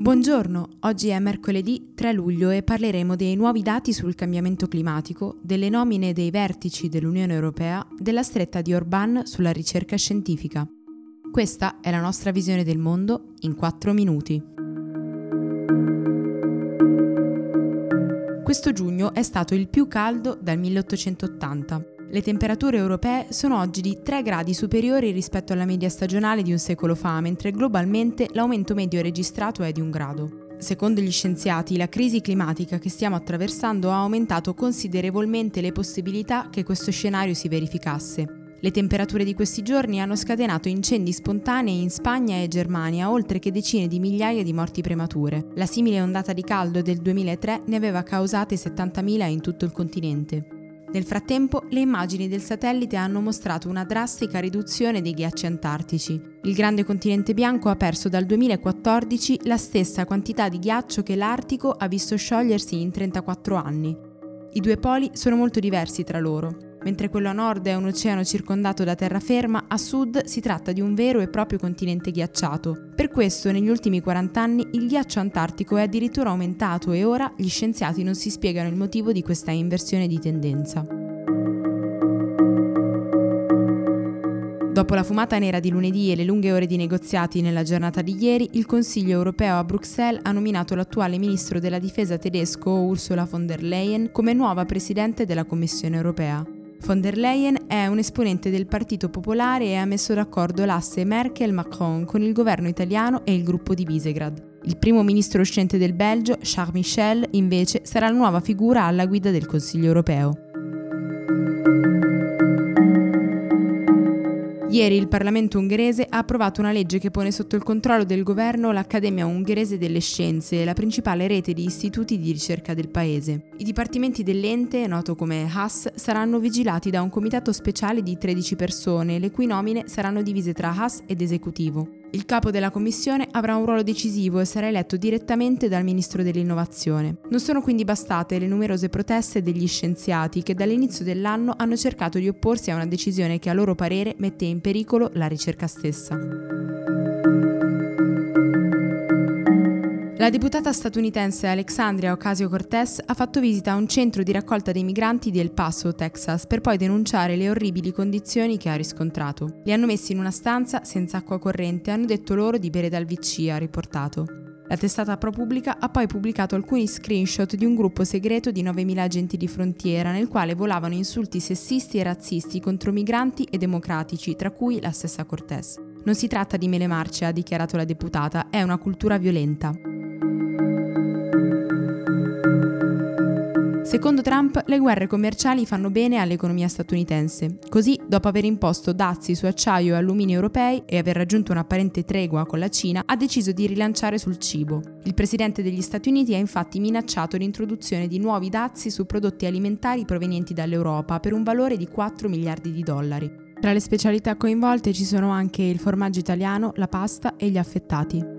Buongiorno, oggi è mercoledì 3 luglio e parleremo dei nuovi dati sul cambiamento climatico, delle nomine dei vertici dell'Unione Europea, della stretta di Orban sulla ricerca scientifica. Questa è la nostra visione del mondo in 4 minuti. Questo giugno è stato il più caldo dal 1880. Le temperature europee sono oggi di 3 gradi superiori rispetto alla media stagionale di un secolo fa, mentre globalmente l'aumento medio registrato è di un grado. Secondo gli scienziati, la crisi climatica che stiamo attraversando ha aumentato considerevolmente le possibilità che questo scenario si verificasse. Le temperature di questi giorni hanno scatenato incendi spontanei in Spagna e Germania, oltre che decine di migliaia di morti premature. La simile ondata di caldo del 2003 ne aveva causate 70.000 in tutto il continente. Nel frattempo, le immagini del satellite hanno mostrato una drastica riduzione dei ghiacci antartici. Il grande continente bianco ha perso dal 2014 la stessa quantità di ghiaccio che l'Artico ha visto sciogliersi in 34 anni. I due poli sono molto diversi tra loro. Mentre quello a nord è un oceano circondato da terraferma, a sud si tratta di un vero e proprio continente ghiacciato. Per questo negli ultimi 40 anni il ghiaccio antartico è addirittura aumentato e ora gli scienziati non si spiegano il motivo di questa inversione di tendenza. Dopo la fumata nera di lunedì e le lunghe ore di negoziati nella giornata di ieri, il Consiglio europeo a Bruxelles ha nominato l'attuale ministro della difesa tedesco Ursula von der Leyen come nuova presidente della Commissione europea. Von der Leyen è un esponente del Partito Popolare e ha messo d'accordo l'asse Merkel-Macron con il governo italiano e il gruppo di Visegrad. Il primo ministro uscente del Belgio, Charles Michel, invece, sarà la nuova figura alla guida del Consiglio europeo. Ieri il Parlamento ungherese ha approvato una legge che pone sotto il controllo del governo l'Accademia ungherese delle scienze, la principale rete di istituti di ricerca del paese. I dipartimenti dell'ente, noto come HAS, saranno vigilati da un comitato speciale di 13 persone, le cui nomine saranno divise tra HAS ed esecutivo. Il capo della commissione avrà un ruolo decisivo e sarà eletto direttamente dal ministro dell'innovazione. Non sono quindi bastate le numerose proteste degli scienziati che dall'inizio dell'anno hanno cercato di opporsi a una decisione che a loro parere mette in pericolo la ricerca stessa. La deputata statunitense Alexandria Ocasio-Cortez ha fatto visita a un centro di raccolta dei migranti di El Paso, Texas, per poi denunciare le orribili condizioni che ha riscontrato. Li hanno messi in una stanza senza acqua corrente e hanno detto loro di bere dal VC, ha riportato. La testata ProPublica ha poi pubblicato alcuni screenshot di un gruppo segreto di 9.000 agenti di frontiera nel quale volavano insulti sessisti e razzisti contro migranti e democratici, tra cui la stessa Cortez. Non si tratta di mele marce, ha dichiarato la deputata, è una cultura violenta. Secondo Trump, le guerre commerciali fanno bene all'economia statunitense. Così, dopo aver imposto dazi su acciaio e alluminio europei e aver raggiunto un'apparente tregua con la Cina, ha deciso di rilanciare sul cibo. Il presidente degli Stati Uniti ha infatti minacciato l'introduzione di nuovi dazi su prodotti alimentari provenienti dall'Europa per un valore di 4 miliardi di dollari. Tra le specialità coinvolte ci sono anche il formaggio italiano, la pasta e gli affettati.